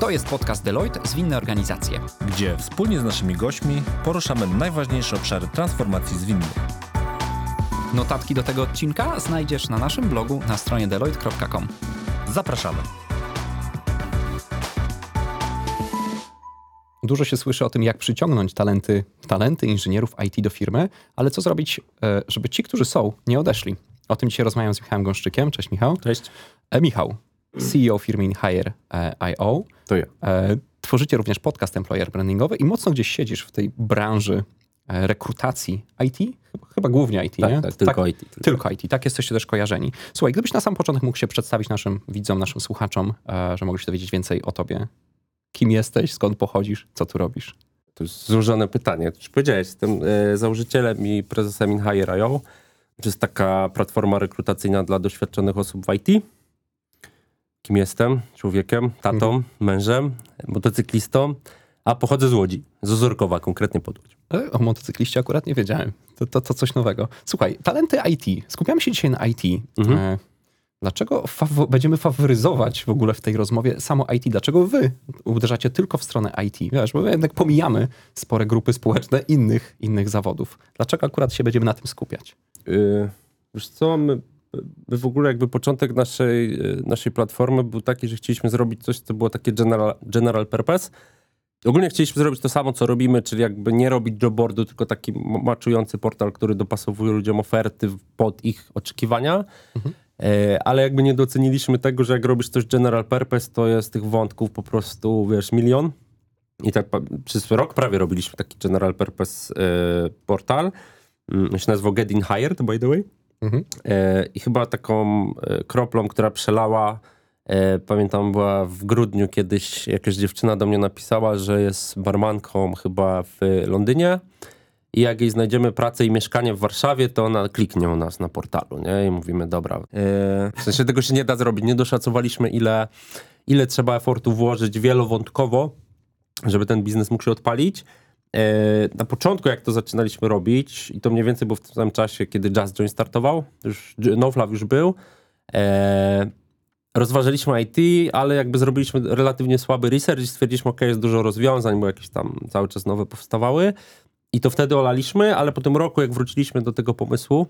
To jest podcast Deloitte Zwinne Organizacje. gdzie wspólnie z naszymi gośćmi poruszamy najważniejsze obszary transformacji zwinnej. Notatki do tego odcinka znajdziesz na naszym blogu na stronie deloitte.com. Zapraszamy. Dużo się słyszy o tym, jak przyciągnąć talenty, talenty inżynierów IT do firmy, ale co zrobić, e, żeby ci, którzy są, nie odeszli? O tym dzisiaj rozmawiam z Michałem Gąszczykiem. Cześć Michał. Cześć. E, Michał, CEO firmy InHire.io. To ja. E, tworzycie również podcast employer brandingowy i mocno gdzieś siedzisz w tej branży e, rekrutacji IT? Chyba, głównie IT, Tak, nie? tak, tylko IT, tylko. Tylko IT, tak jesteście też kojarzeni. Słuchaj, gdybyś na sam początek mógł się przedstawić naszym widzom, naszym słuchaczom, e, że mogli się dowiedzieć więcej o tobie. Kim jesteś, skąd pochodzisz, co tu robisz? To jest złożone pytanie. Już powiedziałeś, jestem e, założycielem i prezesem InHire.io. To jest taka platforma rekrutacyjna dla doświadczonych osób w IT. Kim jestem? Człowiekiem, tatą, mężem, motocyklistą, a pochodzę z Łodzi, z Ozorkowa, konkretnie pod Łódź. E, O motocykliście akurat nie wiedziałem. To, to, to coś nowego. Słuchaj, talenty IT. Skupiamy się dzisiaj na IT. Mhm. E, Dlaczego fawo- będziemy faworyzować w ogóle w tej rozmowie samo IT? Dlaczego wy uderzacie tylko w stronę IT? Wiesz, bo jednak pomijamy spore grupy społeczne innych, innych zawodów. Dlaczego akurat się będziemy na tym skupiać? Yy, wiesz co, my w ogóle jakby początek naszej, yy, naszej platformy był taki, że chcieliśmy zrobić coś, co było takie general, general purpose. Ogólnie chcieliśmy zrobić to samo, co robimy, czyli jakby nie robić jobboardu, tylko taki maczujący portal, który dopasowuje ludziom oferty pod ich oczekiwania. E, ale jakby nie doceniliśmy tego, że jak robisz coś general purpose, to jest tych wątków po prostu, wiesz, milion. I tak przez rok prawie robiliśmy taki general purpose e, portal. Mm, On się nazywał Get In Hired, by the way. Mhm. E, I chyba taką e, kroplą, która przelała, e, pamiętam, była w grudniu kiedyś jakaś dziewczyna do mnie napisała, że jest barmanką chyba w Londynie i jak jej znajdziemy pracę i mieszkanie w Warszawie, to ona kliknie u nas na portalu, nie? I mówimy, dobra. W sensie tego się nie da zrobić. Nie doszacowaliśmy, ile, ile trzeba efortu włożyć wielowątkowo, żeby ten biznes mógł się odpalić. E, na początku, jak to zaczynaliśmy robić, i to mniej więcej było w tym samym czasie, kiedy Just Join startował, już NoFlav już był, e, rozważaliśmy IT, ale jakby zrobiliśmy relatywnie słaby research i stwierdziliśmy, ok, jest dużo rozwiązań, bo jakieś tam cały czas nowe powstawały. I to wtedy olaliśmy, ale po tym roku, jak wróciliśmy do tego pomysłu,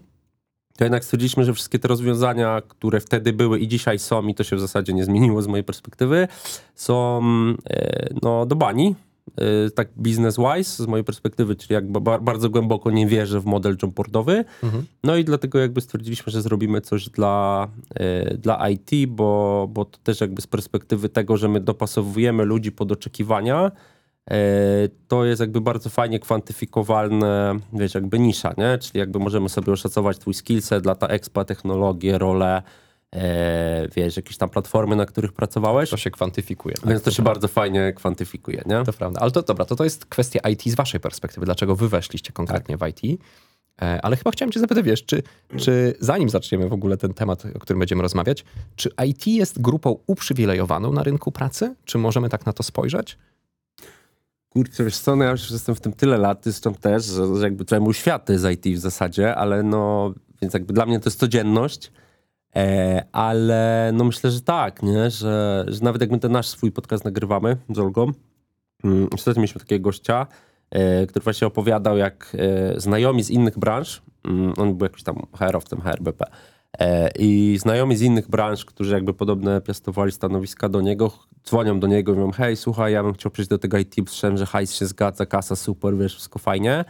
to jednak stwierdziliśmy, że wszystkie te rozwiązania, które wtedy były i dzisiaj są, i to się w zasadzie nie zmieniło z mojej perspektywy, są e, no, do bani. E, Tak business-wise, z mojej perspektywy, czyli jakby ba- bardzo głęboko nie wierzę w model jobboardowy. No i dlatego jakby stwierdziliśmy, że zrobimy coś dla, e, dla IT, bo, bo to też jakby z perspektywy tego, że my dopasowujemy ludzi pod oczekiwania, e, to jest jakby bardzo fajnie kwantyfikowalne, wiesz, jakby nisza, nie? Czyli jakby możemy sobie oszacować twój skillset, lata expa, technologie, role, e, wiesz, jakieś tam platformy, na których pracowałeś, To się kwantyfikuje. tak? więc to się bardzo fajnie kwantyfikuje, nie? To prawda. Ale to dobra, to to jest kwestia IT z waszej perspektywy. Dlaczego wy weszliście konkretnie w IT? E, Ale chyba chciałem cię zapytać, wiesz, czy, czy zanim zaczniemy w ogóle ten temat, o którym będziemy rozmawiać, czy IT jest grupą uprzywilejowaną na rynku pracy? Czy możemy tak na to spojrzeć? Kurczę, wiesz co, no ja już jestem w tym tyle lat, zresztą też, że, że jakby tutaj mój świat to jest IT w zasadzie, ale no, więc jakby dla mnie to jest codzienność, e, ale no myślę, że tak, nie, że, że nawet jak my ten nasz swój podcast nagrywamy z Olgą, mm, ostatnio mieliśmy takiego gościa, e, który właśnie opowiadał, jak e, znajomi z innych branż, mm, on był jakimś tam HR-owcem HRBP, E, I znajomi z innych branż, którzy jakby podobne piastowali stanowiska do niego, dzwonią do niego i mówią, hej, słuchaj, ja bym chciał przyjść do tego IT, słyszałem, że hajs się zgadza, kasa super, wiesz, wszystko fajnie.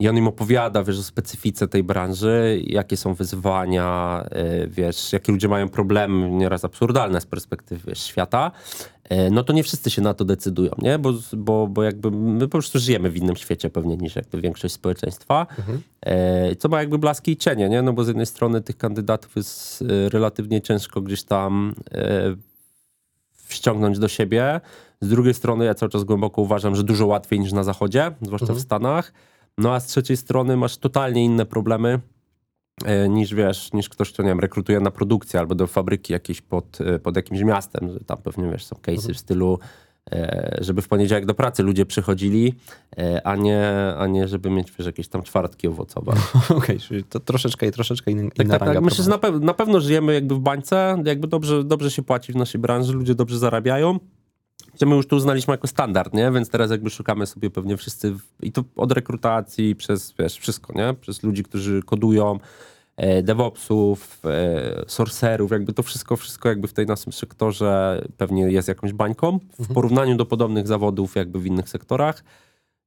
I on im opowiada, wiesz, o specyfice tej branży, jakie są wyzwania, e, wiesz, jakie ludzie mają problemy, nieraz absurdalne z perspektywy wiesz, świata. E, No to nie wszyscy się na to decydują, nie? Bo, bo, bo jakby my po prostu żyjemy w innym świecie pewnie niż jakby większość społeczeństwa. E, Co ma jakby blaski i cienie, nie? No bo z jednej strony tych kandydatów jest relatywnie ciężko gdzieś tam wściągnąć do siebie. Z drugiej strony ja cały czas głęboko uważam, że dużo łatwiej niż na zachodzie, zwłaszcza w Stanach. No a z trzeciej strony masz totalnie inne problemy e, niż wiesz, niż ktoś, kto nie wiem, rekrutuje na produkcję albo do fabryki jakiejś pod, e, pod jakimś miastem, że tam pewnie wiesz, są case'y w stylu e, żeby w poniedziałek do pracy ludzie przychodzili, a nie, a nie żeby mieć wiesz, jakieś tam czwartki owocowe. Okej, czyli to troszeczkę, troszeczkę inna, Tak, inna tak, ranga tak. Myślę, że na, pew- na pewno żyjemy jakby w bańce, jakby dobrze, dobrze się płaci w naszej branży, ludzie dobrze zarabiają. Gdzie my już to uznaliśmy jako standard, nie? Więc teraz jakby szukamy sobie pewnie wszyscy, w, i to od rekrutacji przez, wiesz, wszystko, nie? Przez ludzi, którzy kodują, e, DevOpsów, e, sorcerów, jakby to wszystko, wszystko jakby w tej naszym sektorze pewnie jest jakąś bańką w porównaniu do podobnych zawodów jakby w innych sektorach.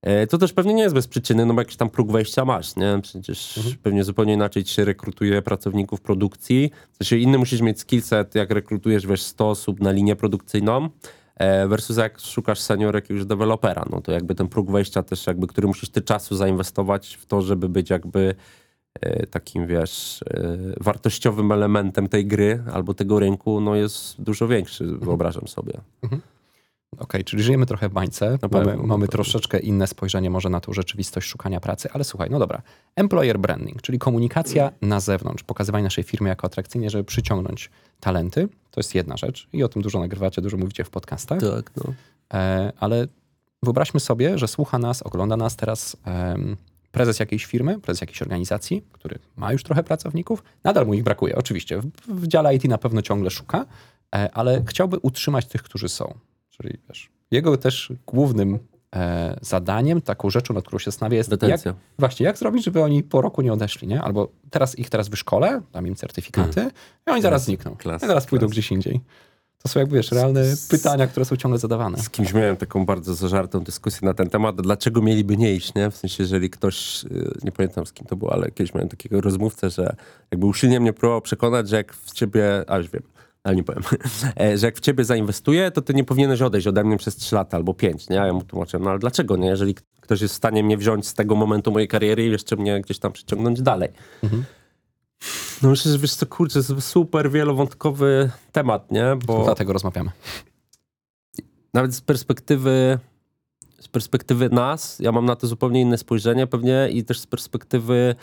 E, To też pewnie nie jest bez przyczyny, no bo jakiś tam próg wejścia masz, nie? Przecież pewnie zupełnie inaczej ci się rekrutuje pracowników produkcji. W sensie inny musisz mieć skillset, jak rekrutujesz, wiesz, 100 osób na linię produkcyjną, versus jak szukasz senior jakiegoś dewelopera, no to jakby ten próg wejścia też jakby, który musisz ty czasu zainwestować w to, żeby być jakby e, takim, wiesz, e, wartościowym elementem tej gry albo tego rynku, no jest dużo większy, wyobrażam sobie. Okej, czyli żyjemy trochę w bańce. Na Mamy, mamy troszeczkę inne spojrzenie może na tą rzeczywistość szukania pracy, ale słuchaj, no dobra. Employer branding, czyli komunikacja na zewnątrz, pokazywanie naszej firmy jako atrakcyjnie, żeby przyciągnąć talenty. To jest jedna rzecz i o tym dużo nagrywacie, dużo mówicie w podcastach. Tak, no. E, ale wyobraźmy sobie, że słucha nas, ogląda nas teraz em, prezes jakiejś firmy, prezes jakiejś organizacji, który ma już trochę pracowników. Nadal mu ich brakuje, oczywiście. W, w dziale IT na pewno ciągle szuka, e, ale chciałby utrzymać tych, którzy są. Czyli wiesz, jego też głównym e, zadaniem, taką rzeczą, nad którą się zastanawia jest, jak, Retencja. właśnie, jak zrobić, żeby oni po roku nie odeszli, nie? Albo teraz ich teraz wyszkolę, dam im certyfikaty i oni zaraz znikną. klas, I zaraz pójdą klas. gdzieś indziej. To są jakby, wiesz, realne pytania, które są ciągle zadawane. Z kimś miałem taką bardzo zażartą dyskusję na ten temat, dlaczego mieliby nie iść, nie? W sensie, jeżeli ktoś, y, nie pamiętam z kim to było, ale kiedyś miałem takiego rozmówcę, że jakby usilnie mnie próbował przekonać, że jak w ciebie, a już wiem, ale nie powiem, e, że jak w ciebie zainwestuję, to ty nie powinieneś odejść ode mnie przez 3 lata albo 5, nie? A ja mu tłumaczę, no ale dlaczego nie? Jeżeli ktoś jest w stanie mnie wziąć z tego momentu mojej kariery i jeszcze mnie gdzieś tam przyciągnąć dalej. No myślę, że wiesz co, kurczę, to jest super wielowątkowy temat, nie? Bo Dlatego rozmawiamy. nawet z perspektywy z perspektywy nas, ja mam na to zupełnie inne spojrzenie pewnie i też z perspektywy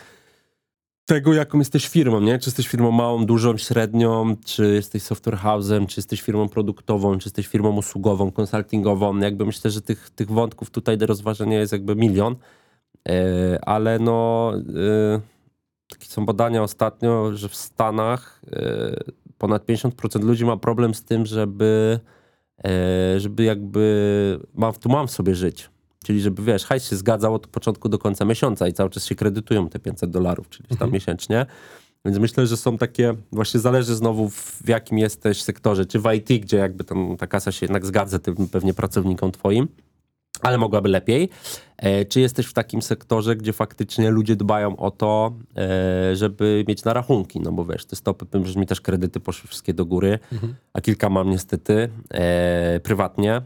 tego, jaką jesteś firmą, nie? Czy jesteś firmą małą, dużą, średnią, czy jesteś software house'em, czy jesteś firmą produktową, czy jesteś firmą usługową, konsultingową. Jakby myślę, że tych, tych wątków tutaj do rozważenia jest jakby milion, e, ale no e, takie są badania ostatnio, że w Stanach e, ponad 50% ludzi ma problem z tym, żeby żeby jakby mam, tu mam w sobie żyć. Czyli żeby, wiesz, hajs się zgadzał od początku do końca miesiąca i cały czas się kredytują te 500 dolarów, czyli tam miesięcznie. Więc myślę, że są takie, właśnie zależy znowu w, jakim jesteś sektorze, czy w IT, gdzie jakby tam ta kasa się jednak zgadza tym pewnie pracownikom twoim, ale mogłaby lepiej. E, czy jesteś w takim sektorze, gdzie faktycznie ludzie dbają o to, e, żeby mieć na rachunki? No bo wiesz, te stopy, mi też kredyty poszły wszystkie do góry, a kilka mam niestety e, prywatnie,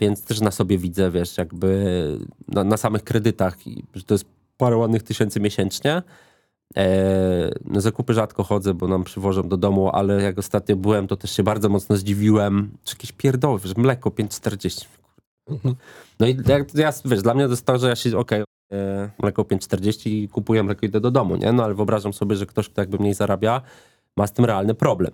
więc też na sobie widzę, wiesz, jakby na, na samych kredytach, że to jest parę ładnych tysięcy miesięcznie. E, na zakupy rzadko chodzę, bo nam przywożą do domu, ale jak ostatnio byłem, to też się bardzo mocno zdziwiłem. Czy jakieś pierdoły, że mleko 5,40. No i jak, ja, wiesz, dla mnie to jest to, że ja się, okej, e, mleko 5,40 i kupuję mleko i idę do domu, nie? No ale wyobrażam sobie, że ktoś, kto jakby mniej zarabia, ma z tym realny problem.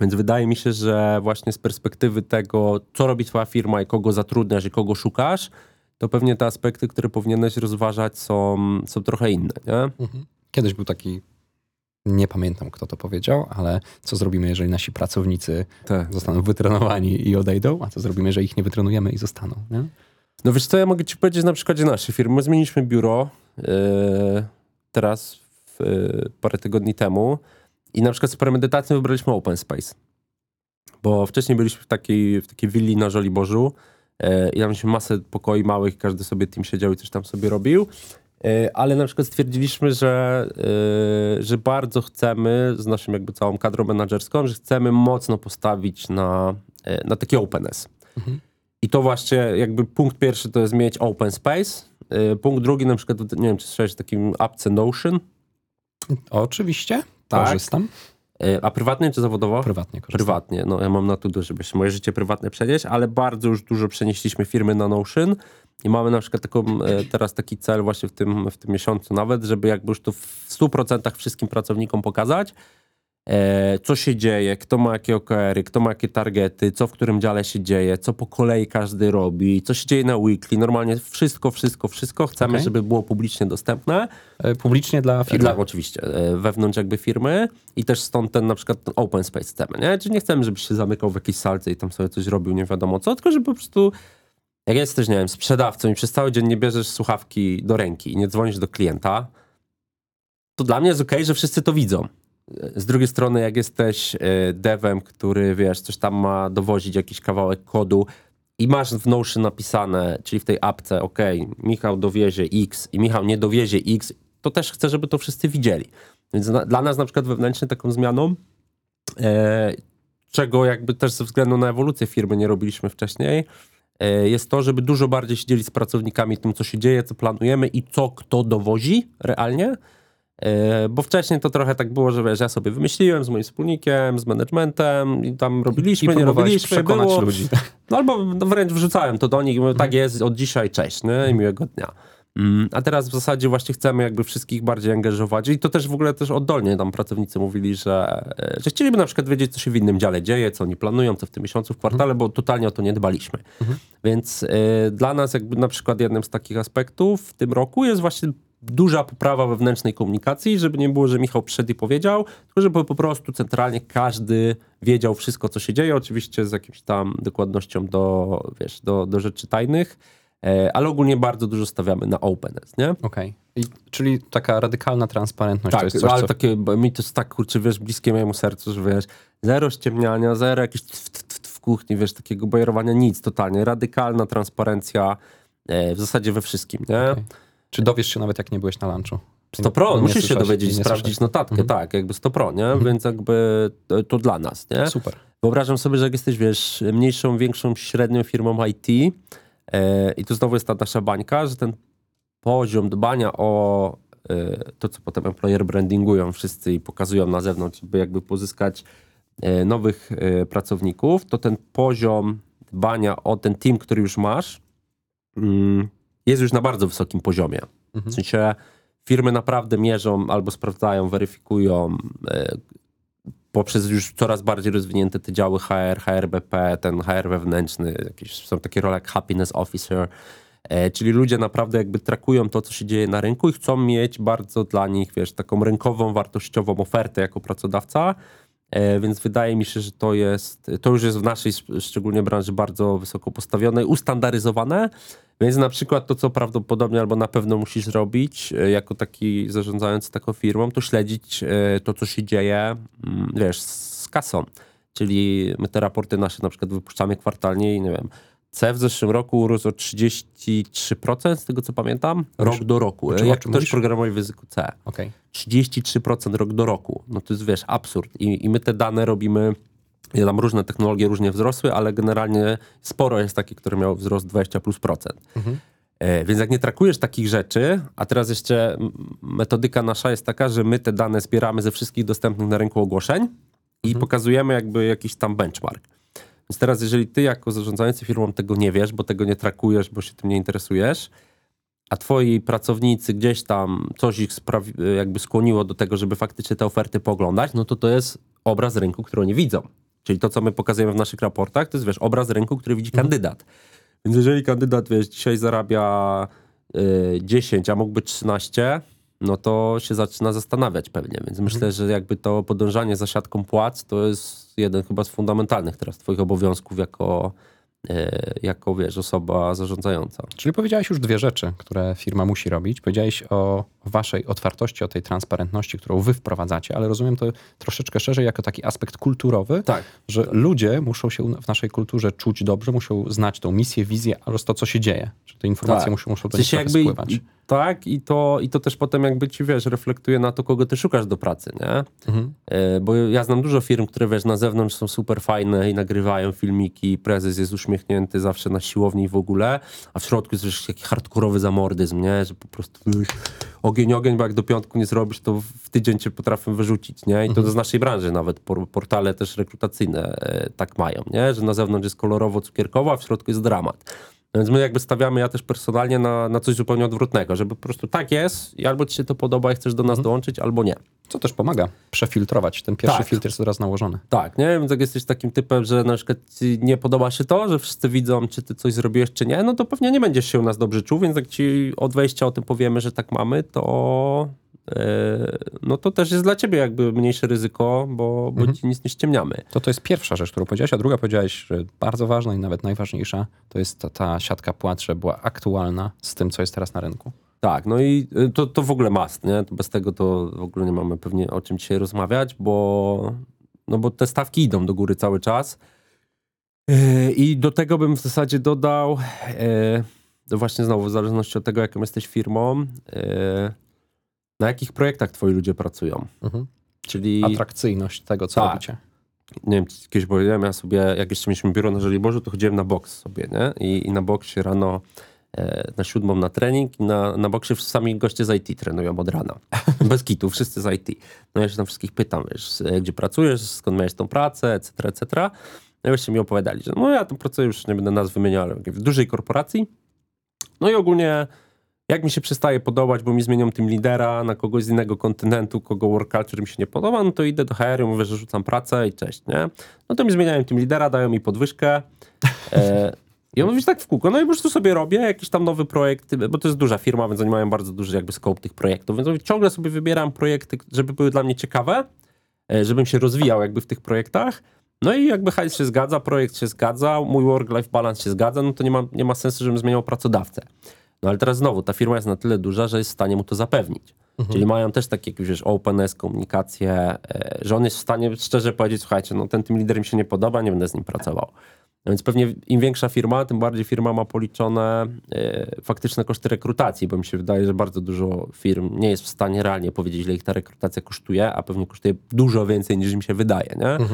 Więc wydaje mi się, że właśnie z perspektywy tego, co robi twoja firma i kogo zatrudniasz i kogo szukasz, to pewnie te aspekty, które powinieneś rozważać są, są trochę inne, nie? Kiedyś był taki, nie pamiętam kto to powiedział, ale co zrobimy, jeżeli nasi pracownicy Tak. zostaną wytrenowani i odejdą, a co zrobimy, jeżeli ich nie wytrenujemy i zostaną, nie? No wiesz co, ja mogę ci powiedzieć na przykładzie naszej firmy. My zmieniliśmy biuro e, teraz w, e, parę tygodni temu i na przykład z premedytacją wybraliśmy open space. Bo wcześniej byliśmy w takiej, w takiej willi na Żoliborzu e, i tam mieliśmy masę pokoi małych, każdy sobie tym siedział i coś tam sobie robił. E, ale na przykład stwierdziliśmy, że, e, że bardzo chcemy z naszą jakby całą kadrą menedżerską, że chcemy mocno postawić na, na taki openness. I to właśnie jakby punkt pierwszy to jest mieć open space. Punkt drugi na przykład, nie wiem czy słyszałeś o takim apce Notion, Oczywiście, Tak. korzystam. Y, a prywatnie czy zawodowo? Prywatnie korzystam. Prywatnie, no ja mam na to, żeby się moje życie prywatne przenieść, ale bardzo już dużo przenieśliśmy firmy na Notion i mamy na przykład taką, e, teraz taki cel właśnie w tym, w tym miesiącu nawet, żeby jakby już to w 100% wszystkim pracownikom pokazać, e, co się dzieje, kto ma jakie OKR-y, kto ma jakie targety, co w którym dziale się dzieje, co po kolei każdy robi, co się dzieje na weekly. Normalnie wszystko, wszystko, wszystko chcemy, Okej. żeby było publicznie dostępne. E, Publicznie dla firmy. Dla, oczywiście, e, wewnątrz jakby firmy i też stąd ten na przykład ten open space temat, nie? Czyli nie chcemy, żebyś się zamykał w jakiejś salce i tam sobie coś robił, nie wiadomo co, tylko żeby po prostu jak jesteś, nie wiem, sprzedawcą i przez cały dzień nie bierzesz słuchawki do ręki i nie dzwonisz do klienta, to dla mnie jest okej, że wszyscy to widzą. Z drugiej strony, jak jesteś e, devem, który, wiesz, coś tam ma dowozić, jakiś kawałek kodu i masz w Notion napisane, czyli w tej apce, ok, Michał dowiezie X i Michał nie dowiezie X, to też chcę, żeby to wszyscy widzieli. Więc na, dla nas na przykład wewnętrznie taką zmianą, e, czego jakby też ze względu na ewolucję firmy nie robiliśmy wcześniej, e, jest to, żeby dużo bardziej siedzieli z pracownikami tym, co się dzieje, co planujemy i co kto dowozi realnie. E, Bo wcześniej to trochę tak było, że wiesz, ja sobie wymyśliłem z moim wspólnikiem, z managementem i tam robiliśmy, nie próbowałeś robiliśmy, przekonać było. ludzi. No albo no wręcz wrzucałem to do nich, mówię, tak jest, od dzisiaj cześć, nie? i miłego dnia. Mm, A teraz w zasadzie właśnie chcemy jakby wszystkich bardziej angażować i to też w ogóle też oddolnie tam pracownicy mówili, że, e, że chcieliby na przykład wiedzieć, co się w innym dziale dzieje, co oni planują, co w tym miesiącu, w kwartale, bo totalnie o to nie dbaliśmy. Więc e, dla nas jakby na przykład jednym z takich aspektów w tym roku jest właśnie duża poprawa wewnętrznej komunikacji, żeby nie było, że Michał przyszedł i powiedział, tylko żeby po prostu centralnie każdy wiedział wszystko, co się dzieje, oczywiście z jakimś tam dokładnością do, wiesz, do, do rzeczy tajnych, e, ale ogólnie bardzo dużo stawiamy na openness, nie? Okej. I- Czyli taka radykalna transparentność to Tak, jest coś, ale co... takie, bo mi to jest tak, kurczę, wiesz, bliskie mojemu sercu, że wiesz, zero ściemniania, zero jakieś w kuchni, wiesz, takiego bajerowania, nic totalnie, radykalna transparencja e, w zasadzie we wszystkim, nie? Czy dowiesz się nawet jak nie byłeś na lunchu? 100 pro, musisz się dowiedzieć, sprawdzić notatkę, tak, jakby 100 pro, nie? Więc jakby to, to dla nas, nie? Super. Wyobrażam sobie, że jak jesteś, wiesz, mniejszą, większą, średnią firmą IT e, i tu znowu jest ta nasza bańka, że ten poziom dbania o e, to, co potem employer brandingują wszyscy i pokazują na zewnątrz, żeby jakby pozyskać e, nowych pracowników, to ten poziom dbania o ten team, który już masz, mm, jest już na bardzo wysokim poziomie. W sensie firmy naprawdę mierzą albo sprawdzają, weryfikują e, poprzez już coraz bardziej rozwinięte te działy HR, HRBP, ten HR wewnętrzny, jakieś są takie role jak happiness officer, e, czyli ludzie naprawdę jakby trakują to, co się dzieje na rynku i chcą mieć bardzo dla nich, wiesz, taką rynkową, wartościową ofertę jako pracodawca, E, Więc wydaje mi się, że to jest, to już jest w naszej szczególnie branży bardzo wysoko postawione, ustandaryzowane. Więc na przykład to, co prawdopodobnie albo na pewno musisz robić, e, jako taki zarządzający taką firmą, to śledzić e, to, co się dzieje, mm, wiesz, z kasą. Czyli my te raporty nasze na przykład wypuszczamy kwartalnie i nie wiem, C w zeszłym roku urósł o 33%, z tego co pamiętam, rok do roku. czym- o Jak ktoś programuje w języku C. Okej. 33% rok do roku. No to jest, wiesz, absurd. I, i my te dane robimy, tam różne technologie różnie wzrosły, ale generalnie sporo jest takich, które miały wzrost 20 plus procent. E, Więc jak nie trakujesz takich rzeczy, a teraz jeszcze metodyka nasza jest taka, że my te dane zbieramy ze wszystkich dostępnych na rynku ogłoszeń i pokazujemy jakby jakiś tam benchmark. Więc teraz, jeżeli ty jako zarządzający firmą tego nie wiesz, bo tego nie trakujesz, bo się tym nie interesujesz, a twoi pracownicy gdzieś tam coś ich sprawi- jakby skłoniło do tego, żeby faktycznie te oferty poglądać, no to to jest obraz rynku, który oni widzą. Czyli to, co my pokazujemy w naszych raportach, to jest, wiesz, obraz rynku, który widzi kandydat. Więc jeżeli kandydat, wiesz, dzisiaj zarabia y, 10, a mógłby 13, no to się zaczyna zastanawiać pewnie. Więc myślę, że jakby to podążanie za siatką płac to jest jeden chyba z fundamentalnych teraz twoich obowiązków jako, y, jako wiesz, osoba zarządzająca. Czyli powiedziałeś już dwie rzeczy, które firma musi robić. Powiedziałeś o waszej otwartości, o tej transparentności, którą wy wprowadzacie, ale rozumiem to troszeczkę szerzej jako taki aspekt kulturowy, Tak. że ludzie muszą się w naszej kulturze czuć dobrze, muszą znać tą misję, wizję oraz to, co się dzieje. Że te informacje Tak. muszą, muszą do nich jakby, spływać. tak, i to, i to też potem jakby ci, wiesz, reflektuje na to, kogo ty szukasz do pracy, nie? Mhm. E, Bo ja znam dużo firm, które, wiesz, na zewnątrz są super fajne i nagrywają filmiki, prezes jest uśmiechnięty zawsze na siłowni w ogóle, a w środku jest taki hardkorowy zamordyzm, nie? Że po prostu wiesz, ogień, ogień, bo jak do piątku nie zrobisz, to w tydzień cię potrafią wyrzucić, nie? I to z naszej branży nawet, por- portale też rekrutacyjne e, tak mają, nie? Że na zewnątrz jest kolorowo, cukierkowo, a w środku jest dramat. Więc my jakby stawiamy, ja też personalnie, na, na coś zupełnie odwrotnego, żeby po prostu tak jest i albo ci się to podoba i chcesz do nas Mhm. dołączyć, albo nie. Co też pomaga przefiltrować. Ten pierwszy Tak. filtr jest od razu nałożony. Tak, nie? Więc jak jesteś takim typem, że na przykład ci nie podoba się to, że wszyscy widzą, czy ty coś zrobiłeś, czy nie, no to pewnie nie będziesz się u nas dobrze czuł, więc jak ci od wejścia o tym powiemy, że tak mamy, to e, no to też jest dla ciebie jakby mniejsze ryzyko, bo, bo ci nic nie ściemniamy. To to jest pierwsza rzecz, którą powiedziałeś, a druga powiedziałeś, że bardzo ważna i nawet najważniejsza, to jest ta, ta siatka płat, że była aktualna z tym, co jest teraz na rynku. Tak, no i y, to, to w ogóle must, nie? Bez tego to w ogóle nie mamy pewnie o czym dzisiaj rozmawiać, bo, no bo te stawki idą do góry cały czas. Yy, I do tego bym w zasadzie dodał, to właśnie znowu w zależności od tego, jaką jesteś firmą, na jakich projektach twoi ludzie pracują. Czyli, Atrakcyjność tego, co Tak. robicie. Nie wiem, kiedyś powiedziałem, ja sobie, jak jeszcze mieliśmy biuro na Żoliborzu, to chodziłem na boks sobie, nie? I, i na boksie rano e, na siódmą na trening i na, na boksie sami goście z IT trenują od rana. Bez kitu, wszyscy z IT. No ja się tam wszystkich pytam, wiesz, e, gdzie pracujesz, skąd miałeś tą pracę, etc., etc. No i właśnie mi opowiadali, że no ja tam pracuję, już nie będę nazw wymieniał, ale w dużej korporacji. No i ogólnie jak mi się przestaje podobać, bo mi zmienią tym lidera na kogoś z innego kontynentu, kogo work culture mi się nie podoba, no to idę do HR, mówię, że rzucam pracę i cześć, nie? No to mi zmieniają tym lidera, dają mi podwyżkę. E, I ja mówię tak w kółko, no i po prostu sobie robię jakiś tam nowy projekt, bo to jest duża firma, więc oni mają bardzo duży jakby scope tych projektów, więc mówię, ciągle sobie wybieram projekty, żeby były dla mnie ciekawe, e, żebym się rozwijał jakby w tych projektach. No i jakby hajs się zgadza, projekt się zgadza, mój work-life balance się zgadza, no to nie ma, nie ma sensu, żebym zmieniał pracodawcę. No ale teraz znowu, ta firma jest na tyle duża, że jest w stanie mu to zapewnić. Czyli mają też takie jakieś, wiesz, openness, komunikację, e, że on jest w stanie szczerze powiedzieć, słuchajcie, no ten tym lider mi się nie podoba, nie będę z nim pracował. No więc pewnie im większa firma, tym bardziej firma ma policzone e, faktyczne koszty rekrutacji, bo mi się wydaje, że bardzo dużo firm nie jest w stanie realnie powiedzieć, ile ich ta rekrutacja kosztuje, a pewnie kosztuje dużo więcej niż im się wydaje, nie?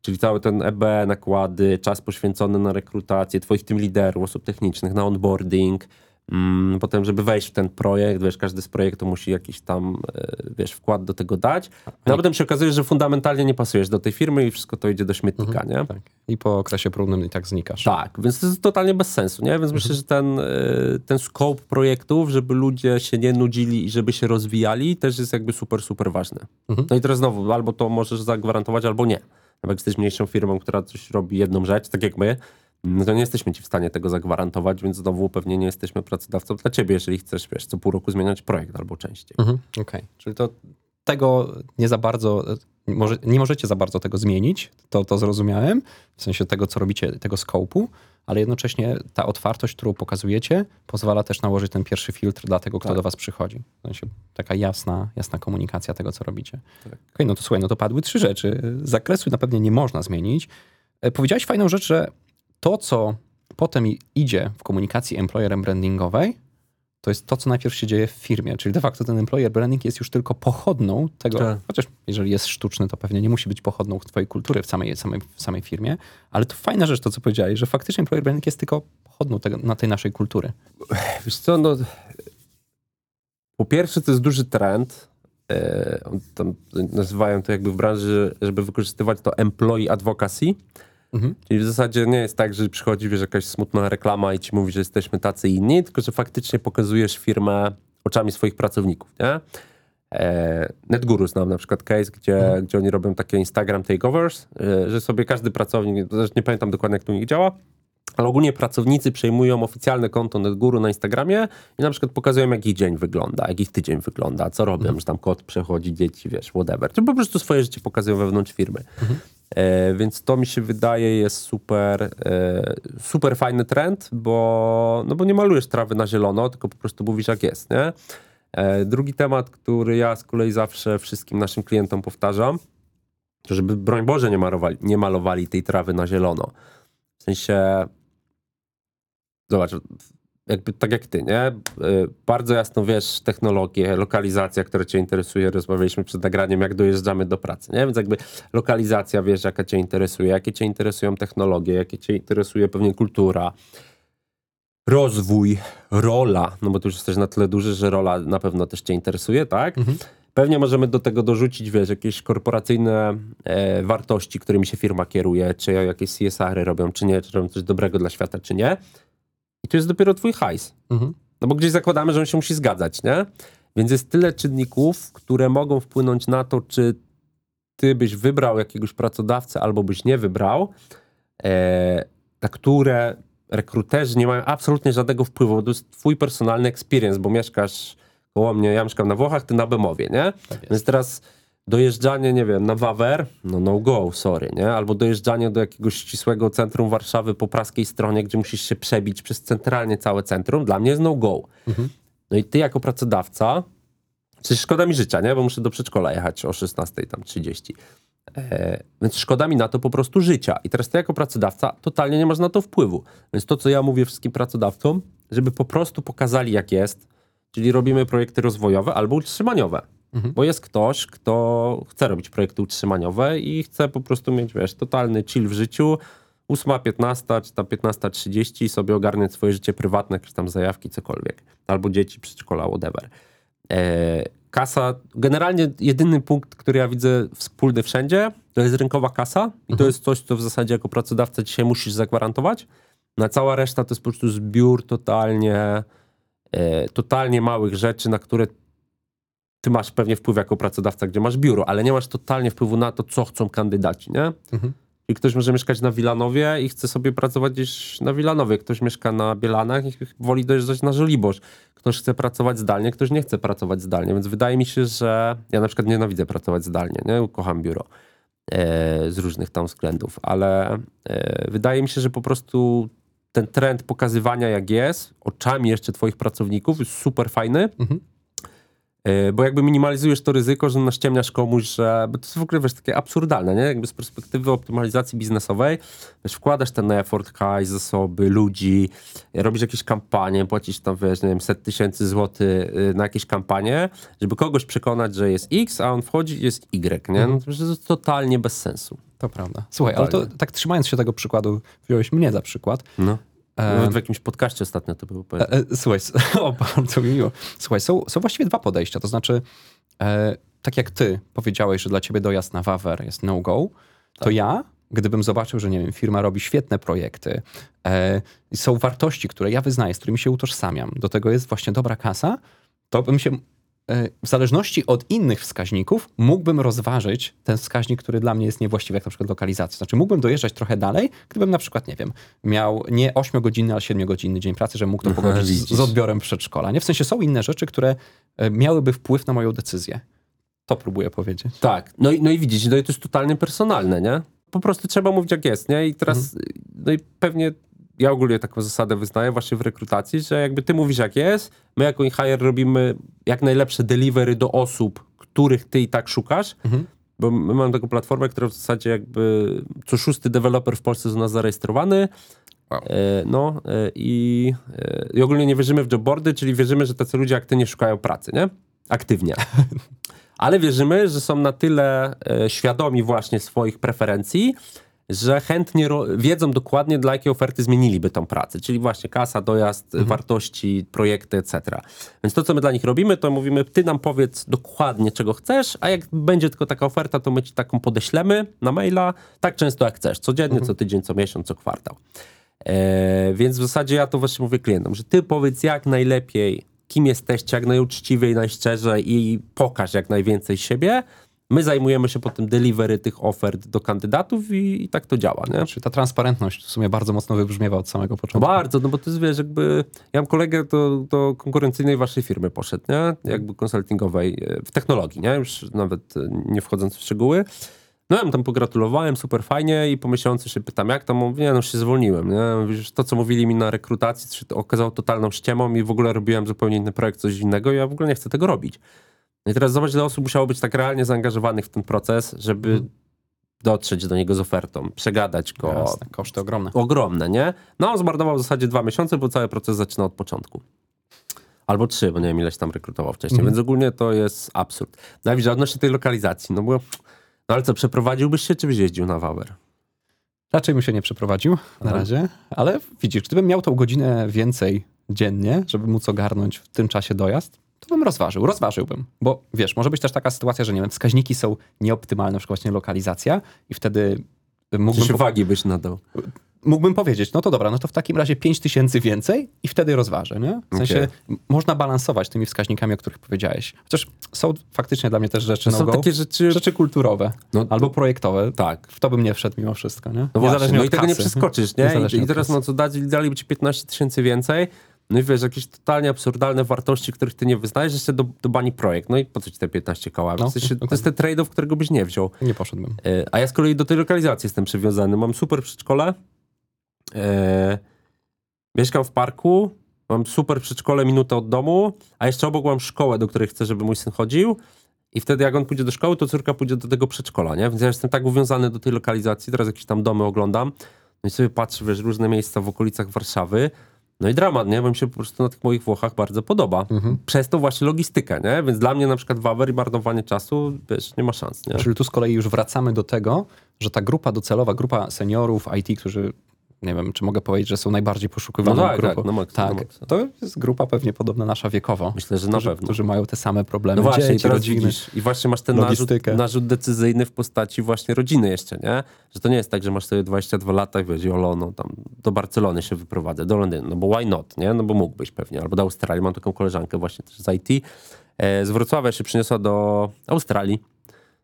Czyli cały ten EB, nakłady, czas poświęcony na rekrutację, twoich tym liderów, osób technicznych, na onboarding, potem, żeby wejść w ten projekt, wiesz, każdy z projektu musi jakiś tam, e, wiesz, wkład do tego dać. No a potem się okazuje, że fundamentalnie nie pasujesz do tej firmy i wszystko to idzie do śmietnika, nie? Tak. I po okresie próbnym i tak znikasz. Tak, więc to jest totalnie bez sensu, nie? Więc myślę, że ten, e, ten scope projektów, żeby ludzie się nie nudzili i żeby się rozwijali, też jest jakby super, super ważny. No i teraz znowu, albo to możesz zagwarantować, albo nie. Nawet jak jesteś mniejszą firmą, która coś robi jedną rzecz, tak jak my, no to nie jesteśmy ci w stanie tego zagwarantować, więc znowu pewnie nie jesteśmy pracodawcą dla ciebie, jeżeli chcesz, wiesz, co pół roku zmieniać projekt albo częściej. Mhm. Okej, czyli to tego nie za bardzo, może, nie możecie za bardzo tego zmienić, to, to zrozumiałem, w sensie tego, co robicie, tego skopu, ale jednocześnie ta otwartość, którą pokazujecie, pozwala też nałożyć ten pierwszy filtr dla tego, kto Tak. do was przychodzi. W sensie taka jasna, jasna komunikacja tego, co robicie. Tak. Okej, no to słuchaj, no to padły trzy rzeczy. Zakresu na pewno nie można zmienić. E, Powiedziałeś fajną rzecz, że to, co potem idzie w komunikacji employerem brandingowej, to jest to, co najpierw się dzieje w firmie. Czyli de facto ten employer branding jest już tylko pochodną tego, Tak. chociaż jeżeli jest sztuczny, to pewnie nie musi być pochodną twojej kultury w samej, samej, samej firmie, ale to fajna rzecz to, co powiedziałeś, że faktycznie employer branding jest tylko pochodną tego, na tej naszej kultury. Wiesz co, no... Po pierwsze, to jest duży trend. E, on tam nazywają to jakby w branży, żeby wykorzystywać to employee advocacy. Mhm. Czyli w zasadzie nie jest tak, że przychodzi wiesz, jakaś smutna reklama i ci mówi, że jesteśmy tacy inni, tylko że faktycznie pokazujesz firmę oczami swoich pracowników, nie? E, NetGuru znam na przykład case, gdzie, gdzie oni robią takie Instagram takeovers, e, że sobie każdy pracownik, też nie pamiętam dokładnie jak to u nich działa, ale ogólnie pracownicy przejmują oficjalne konto NetGuru na Instagramie i na przykład pokazują, jak ich dzień wygląda, jak ich tydzień wygląda, co robią, że tam kot przechodzi, dzieci, wiesz, whatever. Czy po prostu swoje życie pokazują wewnątrz firmy. E, więc to mi się wydaje jest super, e, super fajny trend, bo, no bo nie malujesz trawy na zielono, tylko po prostu mówisz, jak jest, nie? E, drugi temat, który ja z kolei zawsze wszystkim naszym klientom powtarzam, to żeby broń Boże nie malowali, nie malowali tej trawy na zielono. W sensie, zobacz, jakby tak jak ty, nie? Y, Bardzo jasno wiesz technologię, lokalizacja, która cię interesuje. Rozmawialiśmy przed nagraniem, jak dojeżdżamy do pracy, nie? Więc jakby lokalizacja, wiesz, jaka cię interesuje, jakie cię interesują technologie, jakie cię interesuje pewnie kultura, rozwój, rola, no bo tu już jesteś na tyle duży, że rola na pewno też cię interesuje, tak? Pewnie możemy do tego dorzucić, wiesz, jakieś korporacyjne e, wartości, którymi się firma kieruje, czy jakieś CSR-y robią, czy nie, czy robią coś dobrego dla świata, czy nie. I to jest dopiero twój hajs. Mhm. No bo gdzieś zakładamy, że on się musi zgadzać, nie? Więc jest tyle czynników, które mogą wpłynąć na to, czy ty byś wybrał jakiegoś pracodawcę albo byś nie wybrał, e, na które rekruterzy nie mają absolutnie żadnego wpływu. To jest twój personalny experience, bo mieszkasz koło mnie, ja mieszkam na Włochach, ty na Bemowie, nie? Więc teraz dojeżdżanie, nie wiem, na Wawer, no no go, sorry, nie? Albo dojeżdżanie do jakiegoś ścisłego centrum Warszawy po praskiej stronie, gdzie musisz się przebić przez centralnie całe centrum, dla mnie jest no go. No i ty jako pracodawca, przecież szkoda mi życia, nie? Bo muszę do przedszkola jechać o 16 tam 30. E, więc szkoda mi na to po prostu życia. I teraz ty jako pracodawca totalnie nie masz na to wpływu. Więc to, co ja mówię wszystkim pracodawcom, żeby po prostu pokazali jak jest, czyli robimy projekty rozwojowe albo utrzymaniowe. Bo jest ktoś, kto chce robić projekty utrzymaniowe i chce po prostu mieć, wiesz, totalny chill w życiu. 8.15 czy tam 15.30 sobie ogarniać swoje życie prywatne, jakieś tam zajawki, cokolwiek. Albo dzieci, przedszkola, whatever. E, kasa, generalnie jedyny punkt, który ja widzę wspólny wszędzie, to jest rynkowa kasa i to jest coś, co w zasadzie jako pracodawca dzisiaj musisz zagwarantować. Na cała reszta to jest po prostu zbiór totalnie, e, totalnie małych rzeczy, na które ty masz pewnie wpływ jako pracodawca, gdzie masz biuro, ale nie masz totalnie wpływu na to, co chcą kandydaci, nie? Mhm. I ktoś może mieszkać na Wilanowie i chce sobie pracować gdzieś na Wilanowie. Ktoś mieszka na Bielanach i woli dojeżdżać na Żoliborz. Ktoś chce pracować zdalnie, ktoś nie chce pracować zdalnie. Więc wydaje mi się, że ja na przykład nienawidzę pracować zdalnie, nie? Kocham biuro e, z różnych tam względów, ale e, wydaje mi się, że po prostu ten trend pokazywania jak jest, oczami jeszcze twoich pracowników jest super fajny, Mhm. E, Bo jakby minimalizujesz to ryzyko, że naściemniasz komuś, że to jest w ogóle wiesz, takie absurdalne, nie? Jakby z perspektywy optymalizacji biznesowej, wiesz, wkładasz ten effort, hajs, zasoby, ludzi, robisz jakieś kampanie, płacisz tam, wiesz, nie wiem, set tysięcy złotych y, na jakieś kampanie, żeby kogoś przekonać, że jest X, a on wchodzi i jest Y, nie? No to jest totalnie bez sensu. To prawda. Słuchaj, ale to Totalnie. tak trzymając się tego przykładu, wziąłeś mnie za przykład. No. E, w jakimś podcaście ostatnio to było E, e, Słuchaj, o, bardzo mi miło. Słuchaj, są, są właściwie dwa podejścia. To znaczy, e, tak jak ty powiedziałeś, że dla ciebie dojazd na Wawer jest no-go, to ja, gdybym zobaczył, że nie wiem, firma robi świetne projekty, e, są wartości, które ja wyznaję, z którymi się utożsamiam, do tego jest właśnie dobra kasa, to bym się w zależności od innych wskaźników mógłbym rozważyć ten wskaźnik, który dla mnie jest niewłaściwy, jak na przykład lokalizacja. Znaczy mógłbym dojeżdżać trochę dalej, gdybym na przykład, nie wiem, miał nie 8-godzinny, ale 7-godzinny dzień pracy, że mógł to Aha, pogodzić z, z odbiorem przedszkola. Nie? W sensie są inne rzeczy, które e, miałyby wpływ na moją decyzję. To próbuję powiedzieć. Tak, no i, no i widzisz, no i to jest totalnie personalne, nie? Po prostu trzeba mówić jak jest, nie? I teraz, no i pewnie ja ogólnie taką zasadę wyznaję właśnie w rekrutacji, że jakby ty mówisz jak jest, my jako InHire robimy jak najlepsze delivery do osób, których ty i tak szukasz, bo my mamy taką platformę, która w zasadzie jakby co szósty deweloper w Polsce jest u nas zarejestrowany, Wow. E, No e, i, e, i ogólnie nie wierzymy w jobboardy, czyli wierzymy, że tacy ludzie aktywnie szukają pracy, nie? Aktywnie. Ale wierzymy, że są na tyle świadomi właśnie swoich preferencji, że chętnie wiedzą dokładnie, dla jakiej oferty zmieniliby tą pracę. Czyli właśnie kasa, dojazd, wartości, projekty, etc. Więc to, co my dla nich robimy, to mówimy, ty nam powiedz dokładnie, czego chcesz, a jak będzie tylko taka oferta, to my ci taką podeślemy na maila, tak często jak chcesz. Codziennie, co tydzień, co miesiąc, co kwartał. E, więc w zasadzie ja to właśnie mówię klientom, że ty powiedz jak najlepiej, kim jesteście, jak najuczciwiej, najszczerzej i pokaż jak najwięcej siebie. My zajmujemy się potem delivery tych ofert do kandydatów i, i tak to działa, nie? Czyli ta transparentność w sumie bardzo mocno wybrzmiewa od samego początku. Bardzo, no bo jest, wiesz, jakby... Ja mam kolegę do, do konkurencyjnej waszej firmy poszedł, nie? Jakby konsultingowej e, w technologii, nie? Już nawet e, nie wchodząc w szczegóły. No ja mu tam pogratulowałem, super fajnie i po miesiącu się pytam, jak tam? Mówię, no się zwolniłem, nie? Wiesz, to, co mówili mi na rekrutacji, się to okazało totalną ściemą i w ogóle robiłem zupełnie inny projekt, coś innego i ja w ogóle nie chcę tego robić. No i teraz zobacz, ile osób musiało być tak realnie zaangażowanych w ten proces, żeby dotrzeć do niego z ofertą, przegadać go, Jasne, koszty ogromne. ogromne, nie? No on zmarnował w zasadzie dwa miesiące, bo cały proces zaczyna od początku. Albo trzy, bo nie wiem ileś tam rekrutował wcześniej, więc ogólnie to jest absurd. No i widzisz, odnośnie tej lokalizacji, no bo, no ale co, przeprowadziłbyś się, czy byś jeździł na Wawer? Raczej bym się nie przeprowadził na Aha. razie, ale widzisz, gdybym miał tą godzinę więcej dziennie, żeby móc ogarnąć w tym czasie dojazd, to bym rozważył, rozważyłbym. Bo wiesz, może być też taka sytuacja, że nie wiem, wskaźniki są nieoptymalne, na przykład właśnie lokalizacja i wtedy mógłbym... się po- wagi byś nadał? mógłbym powiedzieć, no to dobra, no to w takim razie 5 tysięcy więcej i wtedy rozważę, nie? W sensie m- można balansować tymi wskaźnikami, o których powiedziałeś. Chociaż są faktycznie dla mnie też rzeczy To są no takie rzeczy... rzeczy kulturowe No, albo projektowe. tak. W to bym nie wszedł mimo wszystko, nie? No właśnie, Niezależnie no od i tego nie kasy. przeskoczysz, nie? I, i teraz kasy. no co dali, daliby ci 15 tysięcy więcej, no i wiesz, jakieś totalnie absurdalne wartości, których ty nie wyznajesz, jeszcze do, do bani projekt. No i po co ci te 15 koła? No, w sensie, to jest ten trade-off, którego byś nie wziął. Nie poszedłbym. E, A ja z kolei do tej lokalizacji jestem przywiązany. Mam super przedszkole. E, mieszkam w parku. Mam super przedszkole, minutę od domu, a jeszcze obok mam szkołę, do której chcę, żeby mój syn chodził. I wtedy jak on pójdzie do szkoły, to córka pójdzie do tego przedszkola, nie? Więc ja jestem tak uwiązany do tej lokalizacji, teraz jakieś tam domy oglądam. No i sobie patrzę, wiesz, różne miejsca w okolicach Warszawy. No i dramat, nie? Bo mi się po prostu na tych moich Włochach bardzo podoba. Przez to właśnie logistykę, nie? Więc dla mnie na przykład wawer i marnowanie czasu, wiesz, nie ma szans, nie? Czyli tu z kolei już wracamy do tego, że ta grupa docelowa, grupa seniorów IT, którzy nie wiem, czy mogę powiedzieć, że są najbardziej poszukiwaną No tak, grupą. tak, tak, to jest grupa pewnie podobna nasza wiekowo. Myślę, że na którzy, pewno. którzy mają te same problemy. No właśnie, i Dzieci, rodziny. widzisz, i właśnie masz ten narzut, narzut decyzyjny w postaci właśnie rodziny jeszcze, nie? Że to nie jest tak, że masz sobie 22 lata i wiesz, jolo, no tam do Barcelony się wyprowadzę, do Londynu, no bo why not, nie? No bo mógłbyś pewnie, albo do Australii, mam taką koleżankę właśnie też z IT, e, z Wrocławia się przyniosła do Australii,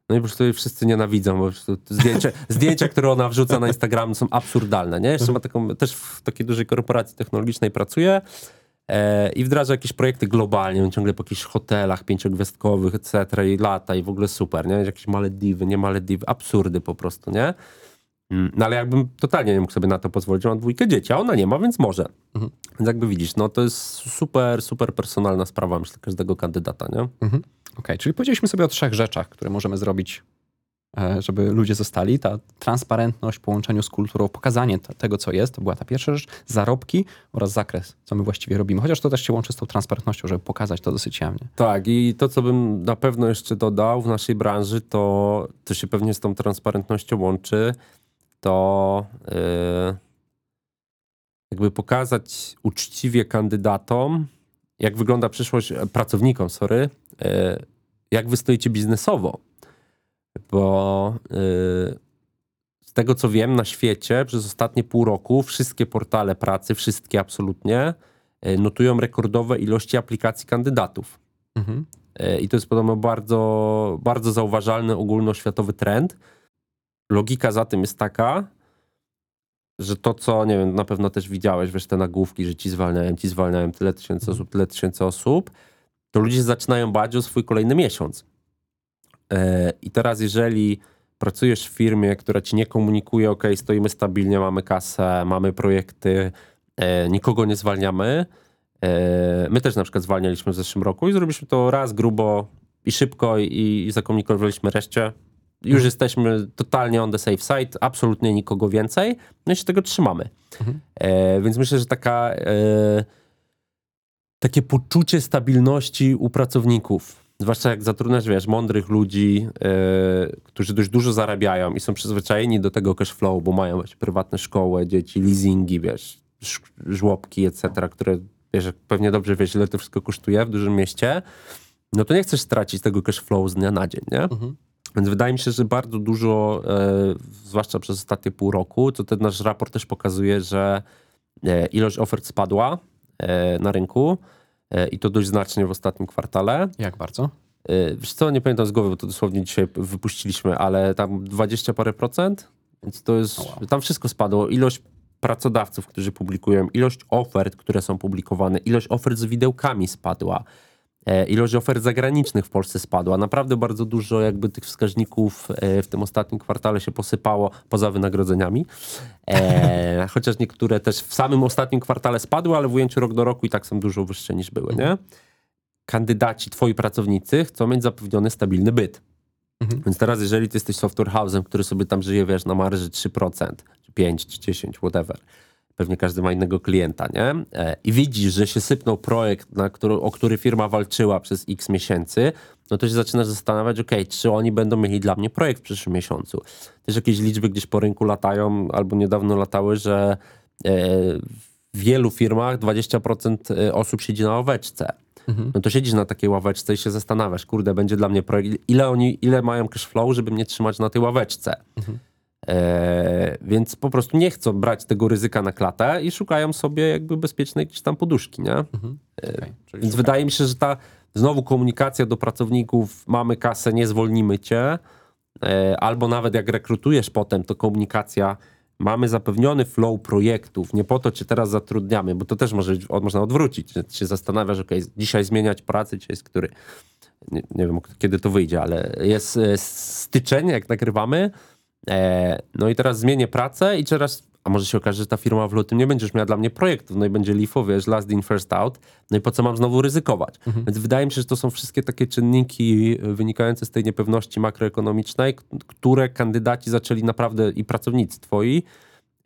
no i po prostu jej wszyscy nienawidzą, bo zdjęcia, zdjęcia, które ona wrzuca na Instagram są absurdalne, nie? Jeszcze ma taką, też w takiej dużej korporacji technologicznej pracuje e, i wdraża jakieś projekty globalnie, on ciągle po jakichś hotelach pięciogwiazdkowych, etc. i lata i w ogóle super, nie? Jakieś Malediwy, nie Malediwy, absurdy po prostu, nie? Mm, No ale jakbym totalnie nie mógł sobie na to pozwolić, mam dwójkę dzieci, a ona nie ma, więc może. Więc jakby widzisz, no to jest super, super personalna sprawa, myślę, każdego kandydata, nie? Mhm. Okej, czyli powiedzieliśmy sobie o trzech rzeczach, które możemy zrobić, e, żeby ludzie zostali. Ta transparentność w połączeniu z kulturą, pokazanie te- tego, co jest, to była ta pierwsza rzecz. Zarobki oraz zakres, co my właściwie robimy. Chociaż to też się łączy z tą transparentnością, żeby pokazać to dosyć jawnie. Tak, i to, co bym na pewno jeszcze dodał w naszej branży, to, to się pewnie z tą transparentnością łączy, to yy, jakby pokazać uczciwie kandydatom, jak wygląda przyszłość, e, pracownikom, sorry, yy, jak wy stoicie biznesowo. Bo yy, z tego, co wiem, na świecie przez ostatnie pół roku wszystkie portale pracy, wszystkie absolutnie, notują rekordowe ilości aplikacji kandydatów. Mhm. I to jest podobno bardzo, bardzo zauważalny ogólnoświatowy trend. Logika za tym jest taka, że to, co, nie wiem, na pewno też widziałeś, wiesz, te nagłówki, że ci zwalniają, ci zwalniają tyle tysięcy osób, tyle tysięcy osób, to ludzie zaczynają bać o swój kolejny miesiąc. E, I teraz, jeżeli pracujesz w firmie, która ci nie komunikuje, ok, stoimy stabilnie, mamy kasę, mamy projekty, e, nikogo nie zwalniamy, E, My też na przykład zwalnialiśmy w zeszłym roku i zrobiliśmy to raz grubo i szybko i, i zakomunikowaliśmy reszcie. Już jesteśmy totalnie on the safe side, absolutnie nikogo więcej, no i się tego trzymamy. E, więc myślę, że taka, e, takie poczucie stabilności u pracowników, zwłaszcza jak zatrudniasz, wiesz, mądrych ludzi, e, którzy dość dużo zarabiają i są przyzwyczajeni do tego cash flow, bo mają wiesz, prywatne szkoły, dzieci, leasingi, wiesz, żłobki, etc., które wiesz, pewnie dobrze wiesz, ile to wszystko kosztuje w dużym mieście, no to nie chcesz stracić tego cash flow z dnia na dzień, nie? Więc wydaje mi się, że bardzo dużo, e, zwłaszcza przez ostatnie pół roku, to ten nasz raport też pokazuje, że e, ilość ofert spadła e, na rynku i to dość znacznie w ostatnim kwartale. Jak bardzo? Wiesz co, nie pamiętam z głowy, bo to dosłownie dzisiaj wypuściliśmy, ale tam 20 parę procent, więc to jest, wow. tam wszystko spadło. Ilość pracodawców, którzy publikują, ilość ofert, które są publikowane, ilość ofert z widełkami spadła. E, Ilość ofert zagranicznych w Polsce spadła. Naprawdę bardzo dużo jakby tych wskaźników e, w tym ostatnim kwartale się posypało poza wynagrodzeniami. E, chociaż niektóre też w samym ostatnim kwartale spadły, ale w ujęciu rok do roku i tak są dużo wyższe niż były, nie? Kandydaci, twoi pracownicy chcą mieć zapewniony stabilny byt. Mhm. Więc teraz, jeżeli ty jesteś software house'em, który sobie tam żyje, wiesz, na marży 3%, czy 5, czy 10, whatever, pewnie każdy ma innego klienta, nie? E, I widzisz, że się sypnął projekt, na który, o który firma walczyła przez x miesięcy, no to się zaczynasz zastanawiać, ok, czy oni będą mieli dla mnie projekt w przyszłym miesiącu. Też jakieś liczby gdzieś po rynku latają, albo niedawno latały, że e, w wielu firmach 20% osób siedzi na ławeczce. No to siedzisz na takiej ławeczce i się zastanawiasz, kurde, będzie dla mnie projekt, ile oni, ile mają cash flow, żeby mnie trzymać na tej ławeczce. E, więc po prostu nie chcą brać tego ryzyka na klatę i szukają sobie jakby bezpiecznej jakieś tam poduszki, nie? Okay. Czyli Więc wydaje mi się, że ta znowu komunikacja do pracowników, mamy kasę, nie zwolnimy cię, e, albo nawet jak rekrutujesz potem, to komunikacja, mamy zapewniony flow projektów, nie po to cię teraz zatrudniamy, bo to też może, można odwrócić, że się zastanawiasz, ok, dzisiaj zmieniać pracę, dzisiaj jest który, nie, nie wiem kiedy to wyjdzie, ale jest e, styczeń, jak nagrywamy, e, no i teraz zmienię pracę i teraz, a może się okaże, że ta firma w lutym nie będziesz miała dla mnie projektów, no i będzie LIFO, wiesz, last in, first out, no i po co mam znowu ryzykować? Więc wydaje mi się, że to są wszystkie takie czynniki wynikające z tej niepewności makroekonomicznej, które kandydaci zaczęli naprawdę i pracownicy twoi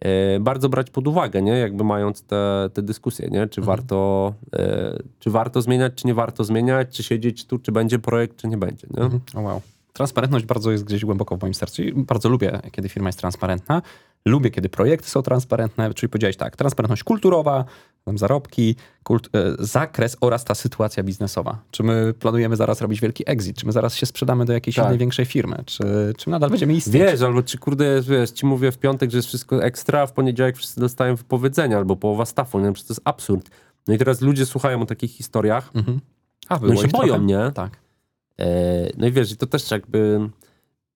e, bardzo brać pod uwagę, nie? Jakby mając te, te dyskusje, nie? Czy warto, e, czy warto zmieniać, czy nie warto zmieniać, czy siedzieć tu, czy będzie projekt, czy nie będzie, nie? O wow. Transparentność bardzo jest gdzieś głęboko w moim sercu i bardzo lubię, kiedy firma jest transparentna. Lubię, kiedy projekty są transparentne, czyli powiedziałeś tak, transparentność kulturowa, tam zarobki, kult, e, zakres oraz ta sytuacja biznesowa. Czy my planujemy zaraz robić wielki exit? Czy my zaraz się sprzedamy do jakiejś Tak. innej większej firmy? Czy, czy nadal będziemy istnieć? Wiesz, albo czy kurde, wiesz, ci mówię w piątek, że jest wszystko ekstra, a w poniedziałek wszyscy dostają wypowiedzenia, albo połowa stafu, nie? Przecież to jest absurd. No i teraz ludzie słuchają o takich historiach, Mhm. A, no się boją, trochę. nie? Tak. E, No i wiesz, i to też jakby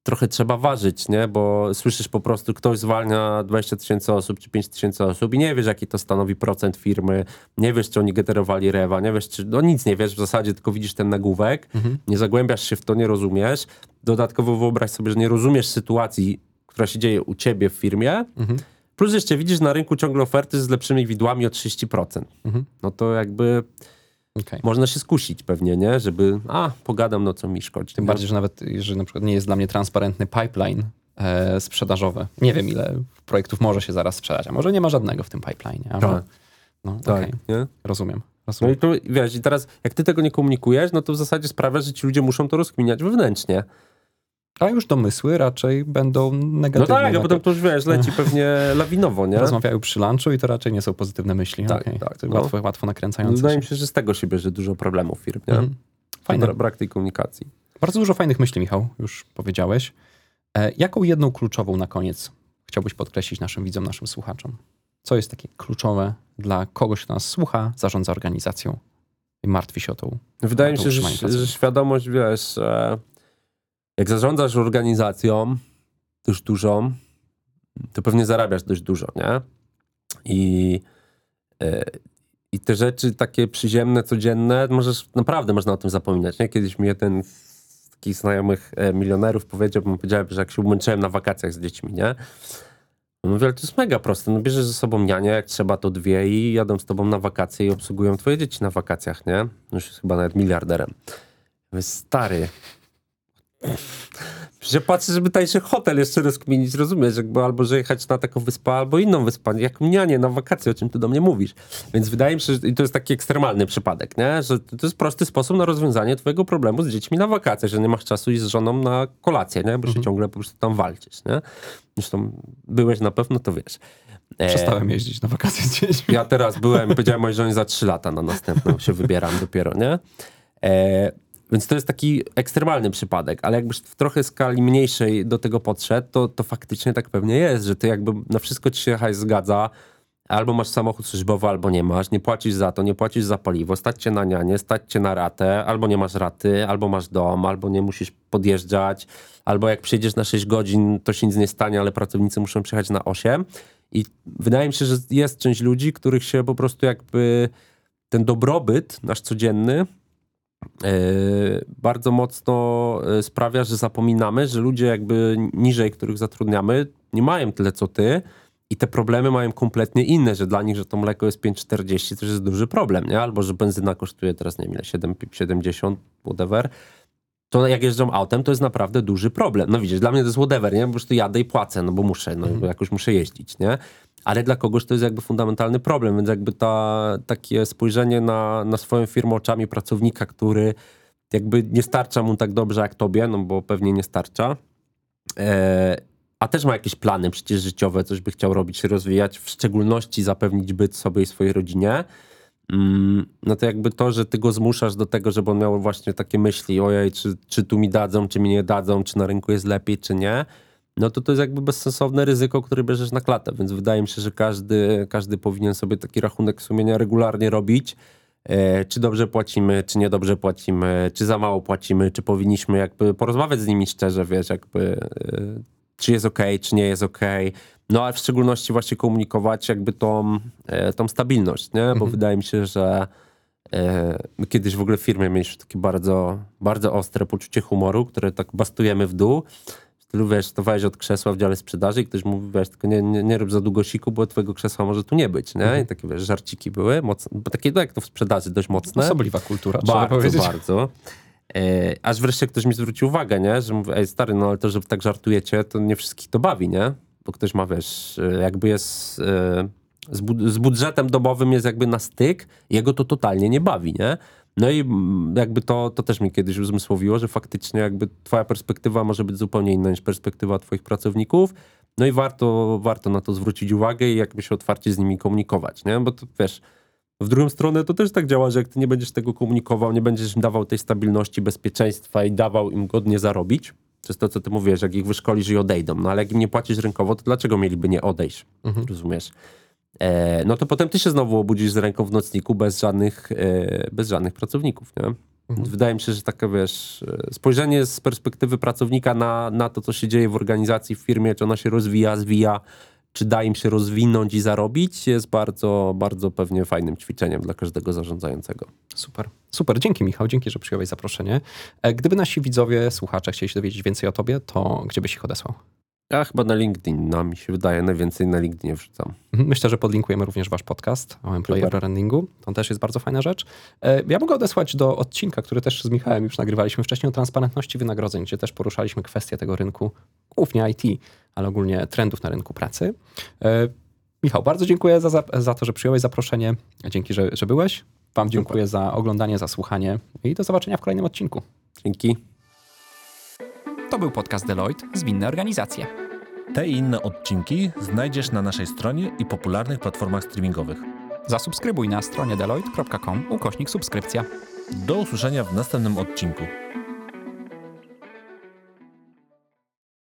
trochę trzeba ważyć, nie? Bo słyszysz po prostu, ktoś zwalnia 20 tysięcy osób czy 5 tysięcy osób i nie wiesz, jaki to stanowi procent firmy, nie wiesz, czy oni generowali rewa, nie wiesz, czy, no nic nie wiesz w zasadzie, tylko widzisz ten nagłówek, nie zagłębiasz się w to, nie rozumiesz. Dodatkowo wyobraź sobie, że nie rozumiesz sytuacji, która się dzieje u ciebie w firmie, plus jeszcze widzisz na rynku ciągle oferty z lepszymi widłami o 30%. No to jakby Okej. można się skusić pewnie, nie? Żeby, a, pogadam, no co mi szkodzi. Tym nie? bardziej, że nawet jeżeli na przykład nie jest dla mnie transparentny pipeline e, sprzedażowy, nie wiem ile projektów może się zaraz sprzedać, a może nie ma żadnego w tym pipeline. Tak. No, Tak, okej. nie? Rozumiem. No i tu, wiesz, i teraz jak ty tego nie komunikujesz, no to w zasadzie sprawia, że ci ludzie muszą to rozkminiać wewnętrznie. A już domysły raczej będą No negatywne. tak, a potem to już, wiesz, leci pewnie lawinowo, nie? Rozmawiają przy lunchu i to raczej nie są pozytywne myśli. Tak, Okej. tak, no. Łatwo, łatwo nakręcające Wydaje mi się, że z tego się bierze dużo problemów firm, nie? Mhm. Fajne. Bra- Brak tej komunikacji. Bardzo dużo fajnych myśli, Michał, już powiedziałeś. E, jaką jedną kluczową na koniec chciałbyś podkreślić naszym widzom, naszym słuchaczom? Co jest takie kluczowe dla kogoś, kto nas słucha, zarządza organizacją i martwi się o tą Wydaje mi się, że, że świadomość, wiesz, że jak zarządzasz organizacją dość dużą, to pewnie zarabiasz dość dużo, nie? I, e, I te rzeczy takie przyziemne, codzienne, możesz, naprawdę można o tym zapominać, nie? Kiedyś mi jeden z takich znajomych e, milionerów powiedział, bo mu powiedziałem, że jak się umęczyłem na wakacjach z dziećmi, nie? Mówię, ale to jest mega proste. No bierzesz ze sobą nianię, jak trzeba to dwie i jadą z tobą na wakacje i obsługują twoje dzieci na wakacjach, nie? Już chyba nawet miliarderem. Mówię, stary. Ja patrzę, żeby tańszy hotel jeszcze rozkminić, rozumiesz? Jakby albo że jechać na taką wyspę, albo inną wyspę. Jak nianie na wakacje, o czym ty do mnie mówisz. Więc wydaje mi się, że to jest taki ekstremalny przypadek, nie? Że to jest prosty sposób na rozwiązanie twojego problemu z dziećmi na wakacje, że nie masz czasu iść z żoną na kolację, nie? Bo się ciągle po prostu tam walczysz, nie? Zresztą byłeś na pewno, to wiesz. E, Przestałem jeździć na wakacje z dziećmi. ja teraz byłem, powiedziałem mojej żonie za 3 lata na następną się wybieram dopiero, nie? E, więc to jest taki ekstremalny przypadek, ale jakbyś w trochę skali mniejszej do tego podszedł, to, to faktycznie tak pewnie jest, że ty jakby na wszystko ci się zgadza, albo masz samochód służbowy, albo nie masz, nie płacisz za to, nie płacisz za paliwo, stać cię na nianie, stać cię na ratę, albo nie masz raty, albo masz dom, albo nie musisz podjeżdżać, albo jak przyjedziesz na 6 godzin, to się nic nie stanie, ale pracownicy muszą przyjechać na 8. I wydaje mi się, że jest część ludzi, których się po prostu jakby ten dobrobyt nasz codzienny bardzo mocno e, sprawia, że zapominamy, że ludzie jakby niżej, których zatrudniamy, nie mają tyle co ty i te problemy mają kompletnie inne, że dla nich, że to mleko jest 5,40, to jest duży problem, nie? Albo, że benzyna kosztuje teraz, nie wiem ile, 7,70, whatever. To jak jeżdżą autem, to jest naprawdę duży problem. No widzisz, dla mnie to jest whatever, nie? Po prostu jadę i płacę, no bo muszę, no bo jakoś muszę jeździć, nie? Ale dla kogoś to jest jakby fundamentalny problem, więc jakby ta, takie spojrzenie na, na swoją firmę oczami pracownika, który jakby nie starcza mu tak dobrze jak tobie, no bo pewnie nie starcza, e, a też ma jakieś plany przecież życiowe, coś by chciał robić, rozwijać, w szczególności zapewnić byt sobie i swojej rodzinie, no to jakby to, że ty go zmuszasz do tego, żeby on miał właśnie takie myśli, ojej, czy, czy tu mi dadzą, czy mi nie dadzą, czy na rynku jest lepiej, czy nie, no to to jest jakby bezsensowne ryzyko, które bierzesz na klatę, więc wydaje mi się, że każdy, każdy powinien sobie taki rachunek sumienia regularnie robić, e, czy dobrze płacimy, czy niedobrze płacimy, czy za mało płacimy, czy powinniśmy jakby porozmawiać z nimi szczerze, wiesz, jakby e, czy jest ok, czy nie jest ok. No ale w szczególności właśnie komunikować jakby tą, e, tą stabilność, nie? Bo wydaje mi się, że e, my kiedyś w ogóle w firmie mieliśmy takie bardzo, bardzo ostre poczucie humoru, które tak bastujemy w dół. W stylu, wiesz, to weź od krzesła w dziale sprzedaży i ktoś mówi, wiesz, tylko nie, nie, nie rób za długo siku, bo twojego krzesła może tu nie być, nie? I takie, wiesz, żarciki były, mocne, bo takie, no jak to w sprzedaży, dość mocne. Osobliwa kultura, trzeba Bardzo, powiedzieć. bardzo. E, aż wreszcie ktoś mi zwrócił uwagę, nie? że mówi, ej stary, no ale to, że tak żartujecie, to nie wszystkich to bawi, nie? Bo ktoś ma, wiesz, e, jakby jest e, z, bu- z budżetem domowym jest jakby na styk, jego to totalnie nie bawi, nie? No i mm, jakby to, to też mi kiedyś uzmysłowiło, że faktycznie jakby twoja perspektywa może być zupełnie inna niż perspektywa twoich pracowników. No i warto, warto na to zwrócić uwagę i jakby się otwarcie z nimi komunikować, nie? Bo to wiesz, w drugą stronę to też tak działa, że jak ty nie będziesz tego komunikował, nie będziesz im dawał tej stabilności, bezpieczeństwa i dawał im godnie zarobić, to jest to, co ty mówisz, jak ich wyszkolisz i odejdą. No ale jak im nie płacisz rynkowo, to dlaczego mieliby nie odejść? Rozumiesz? E, no to potem ty się znowu obudzisz z ręką w nocniku bez żadnych, e, bez żadnych pracowników, nie? Więc Wydaje mi się, że takie, wiesz, e, spojrzenie z perspektywy pracownika na, na to, co się dzieje w organizacji, w firmie, czy ona się rozwija, zwija, czy da im się rozwinąć i zarobić, jest bardzo, bardzo pewnie fajnym ćwiczeniem dla każdego zarządzającego. Super. Super, dzięki Michał, dzięki, że przyjąłeś zaproszenie. E, Gdyby nasi widzowie, słuchacze chcieli się dowiedzieć więcej o tobie, to gdzie byś ich odesłał? Ja chyba na LinkedIn, no mi się wydaje, najwięcej na LinkedInie wrzucam. Mhm, Myślę, że podlinkujemy również wasz podcast o employer brandingu. To też jest bardzo fajna rzecz. E, Ja mogę odesłać do odcinka, który też z Michałem już nagrywaliśmy wcześniej o transparentności wynagrodzeń, gdzie też poruszaliśmy kwestię tego rynku, głównie IT, ale ogólnie trendów na rynku pracy. E, Michał, bardzo dziękuję za, za, za to, że przyjąłeś zaproszenie. Dzięki, że, że byłeś. Wam dziękuję za oglądanie, za słuchanie i do zobaczenia w kolejnym odcinku. Dzięki. To był podcast Deloitte Zwinne Organizacje. Te i inne odcinki znajdziesz na naszej stronie i popularnych platformach streamingowych. Zasubskrybuj na stronie deloitte.com ukośnik subskrypcja. Do usłyszenia w następnym odcinku.